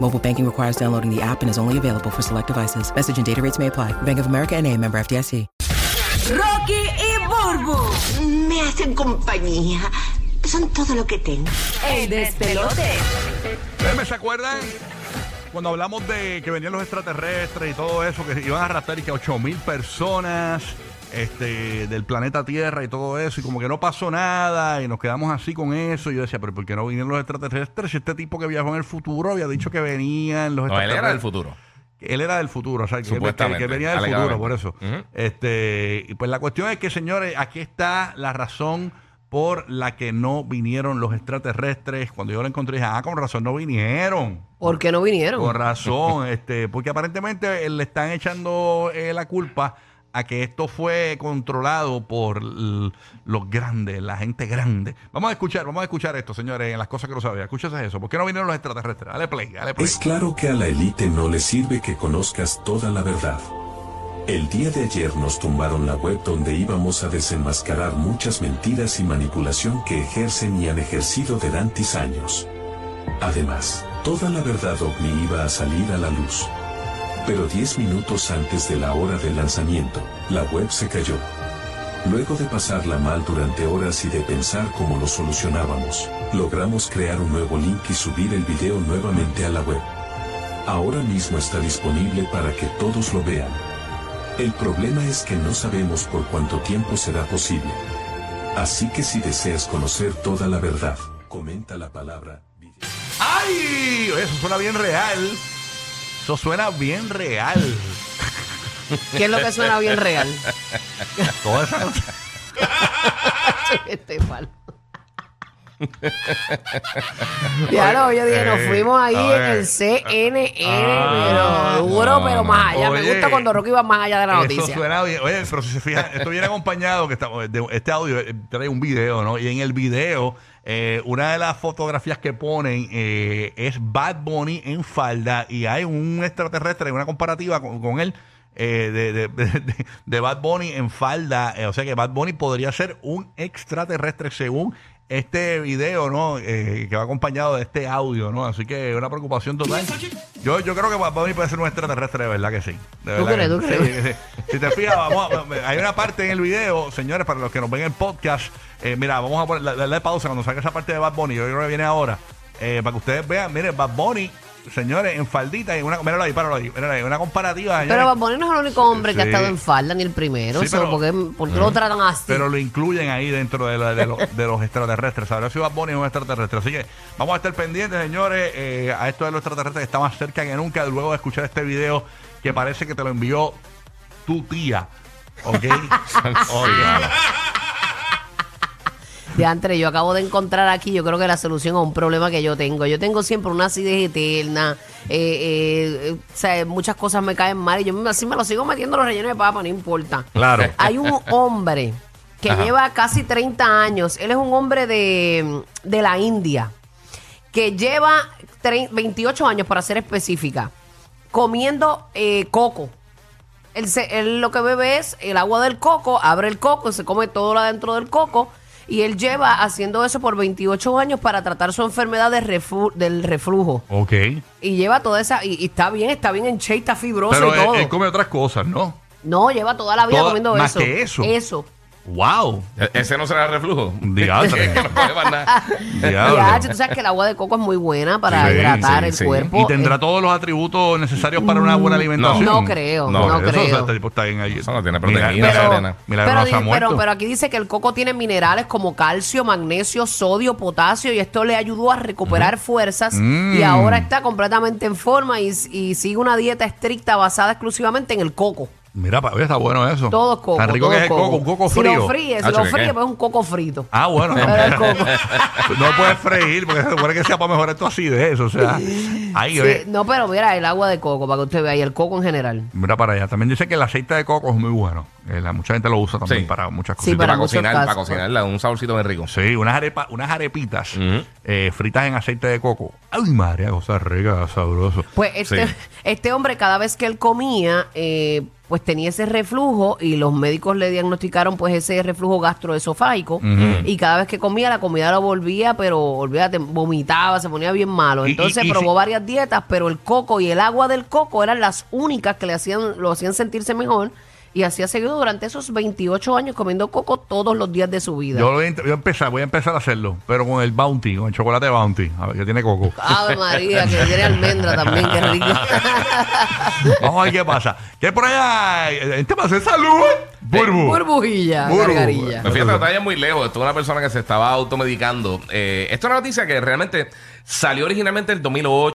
Mobile banking requires downloading the app and is only available for select devices. Message and data rates may apply. Bank of America and a member FDIC. Rocky y Burbu. Me hacen compañía. Son todo lo que tengo. El despelote. ¿Ustedes se acuerdan cuando hablamos de que venían los extraterrestres y todo eso, que iban a arrastrar y que 8 mil personas este, del planeta Tierra y todo eso, y como que no pasó nada, y nos quedamos así con eso? Y yo decía, pero ¿por qué no vinieron los extraterrestres? Si este tipo que viajó en el futuro había dicho que venían los No, él extraterrestres. era del futuro. Él era del futuro, o sea, que, que, Supuestamente, que venía del futuro, por eso. Este, y pues la cuestión es que, señores, aquí está la razón por la que no vinieron los extraterrestres. Cuando yo lo encontré, dije, ah, con razón no vinieron. ¿Por qué no vinieron? Con razón, este, porque aparentemente eh, le están echando eh, la culpa a que esto fue controlado por los grandes, la gente grande. Vamos a escuchar, vamos a escuchar esto, señores, en las cosas que no sabía. Escúchese eso. ¿Por qué no vinieron los extraterrestres? Dale play, dale play. Es claro que a la élite no le sirve que conozcas toda la verdad. El día de ayer nos tumbaron la web donde íbamos a desenmascarar muchas mentiras y manipulación que ejercen y han ejercido durante años. Además, toda la verdad ovni iba a salir a la luz. Pero 10 minutos antes de la hora del lanzamiento, la web se cayó. Luego de pasarla mal durante horas y de pensar cómo lo solucionábamos, logramos crear un nuevo link y subir el video nuevamente a la web. Ahora mismo está disponible para que todos lo vean. El problema es que no sabemos por cuánto tiempo será posible. Así que si deseas conocer toda la verdad, comenta la palabra video. ¡Ay! Eso suena bien real. Eso suena bien real. ¿Qué es lo que suena bien real? Toda esa cosa. este palo. Ya lo, yo dije, nos fuimos ahí en el CNN, Ah, pero duro, no, pero más allá. Me gusta cuando Rocky va más allá de la Eso noticia. suena bien. Oye, pero si se fijan, esto viene acompañado, que de este audio eh, trae un video, ¿no? Y en el video, eh, una de las fotografías que ponen eh, es Bad Bunny en falda y hay un extraterrestre, una comparativa con, con él. eh, de, de- de- de Bad Bunny en falda, eh, o sea que Bad Bunny podría ser un extraterrestre según este video, ¿no? Eh, que va acompañado de este audio, ¿no? Así que una preocupación total. Yo, yo creo que Bad Bunny puede ser un extraterrestre, de verdad que sí. De ¿Tú verdad crees? que ¿Tú sí. crees? Sí, sí. Si te fijas, vamos a- hay una parte en el video, señores, para los que nos ven en el podcast. eh, mira, vamos a poner, darle pausa cuando salga esa parte de Bad Bunny. Yo creo que viene ahora. eh, para que ustedes vean, miren, Bad Bunny, señores, en faldita. Y una, míralo ahí, páralo ahí. Míralo ahí, una comparativa. Pero. Bad Bunny no es el único hombre que ha estado en falda, ni el primero. Sí, pero- ¿Por qué, por qué lo tratan así? Pero lo incluyen ahí dentro de, la- de lo- de los extraterrestres. Ahora si Bad Bunny es un extraterrestre. Así que vamos a estar pendientes, señores, eh, a esto de los extraterrestres que está más cerca que nunca. Luego de escuchar este video que parece que te lo envió tu tía. ¿Ok? Ok. De antes, yo acabo de encontrar aquí, yo creo que la solución a un problema que yo tengo. Yo tengo siempre una acidez eterna, eh, eh, eh, o sea, muchas cosas me caen mal y yo así me lo sigo metiendo los rellenos de papa, no importa. Claro. Hay un hombre que Ajá. lleva casi 30 años, él es un hombre de, de la India, que lleva tre- 28 años, para ser específica, comiendo coco. Él, se- él lo que bebe es el agua del coco, abre el coco, se come todo lo adentro del coco y él lleva haciendo eso por 28 años para tratar su enfermedad de reflu- del reflujo. Ok. Y lleva toda esa, y, y está bien, está bien en shape, está fibroso Pero y él, todo. él come otras cosas, ¿no? No, lleva toda la vida Toda- comiendo más eso. que eso. Eso. ¡Wow! E- Ese no será reflujo. Diantre. Que no puede más nada. Diablo. Ya, tú sabes que el agua de coco es muy buena para Sí, hidratar sí, el sí. cuerpo. Y tendrá Eh, todos los atributos necesarios para una buena alimentación. No creo, no eso, creo. o sea, este tipo está bien ahí. Eso no tiene proteína, pero, milagro pero no se ha di- pero- muerto. pero aquí dice que el coco tiene minerales como calcio, magnesio, sodio, potasio y esto le ayudó a recuperar fuerzas Mm. y ahora está completamente en forma y, y sigue una dieta estricta basada exclusivamente en el coco. Mira, pa- oye, está bueno eso. Todo coco. Tan rico todo que es el coco, un coco Si frío. lo fríes, si Hacho, lo ¿qué fríes, pues es un coco frito. Ah, bueno. Pero el coco. no puedes freír porque se supone que sea para mejorar tu acidez. O sea, ahí Sí, no, pero mira, el agua de coco, para que usted vea, y el coco en general. Mira para allá. También dice que el aceite de coco es muy bueno. Eh, la- mucha gente lo usa también Sí. para muchas Sí, cosas. para Para muchos cocinar, para cocinarla, un saborcito bien rico. Sí, unas, arepa, unas arepitas Ujú. eh, fritas en aceite de coco. Ay, María, cosa rica, sabroso. Pues este, Sí. este hombre, cada vez que él comía, eh, pues tenía ese reflujo y los médicos le diagnosticaron pues ese reflujo gastroesofágico. Y cada vez que comía la comida lo volvía, pero olvídate, vomitaba, se ponía bien malo. Y- Entonces y- y probó si- varias dietas, pero el coco y el agua del coco eran las únicas que le hacían, lo hacían sentirse mejor y así ha seguido durante esos 28 años comiendo coco todos los días de su vida. Yo, lo voy a int- voy a empezar, voy a empezar a hacerlo, pero con el Bounty, con el chocolate Bounty, a ver que tiene coco. Ave María, que tiene almendra también, qué rico. Vamos a ver qué pasa. ¿Qué por allá? En temas de salud. Burbu. Burbujilla, Burbu. Me fíjate, está ya muy lejos. Esto es una persona que se estaba automedicando. Eh, esto es una noticia que realmente salió originalmente en el 2008.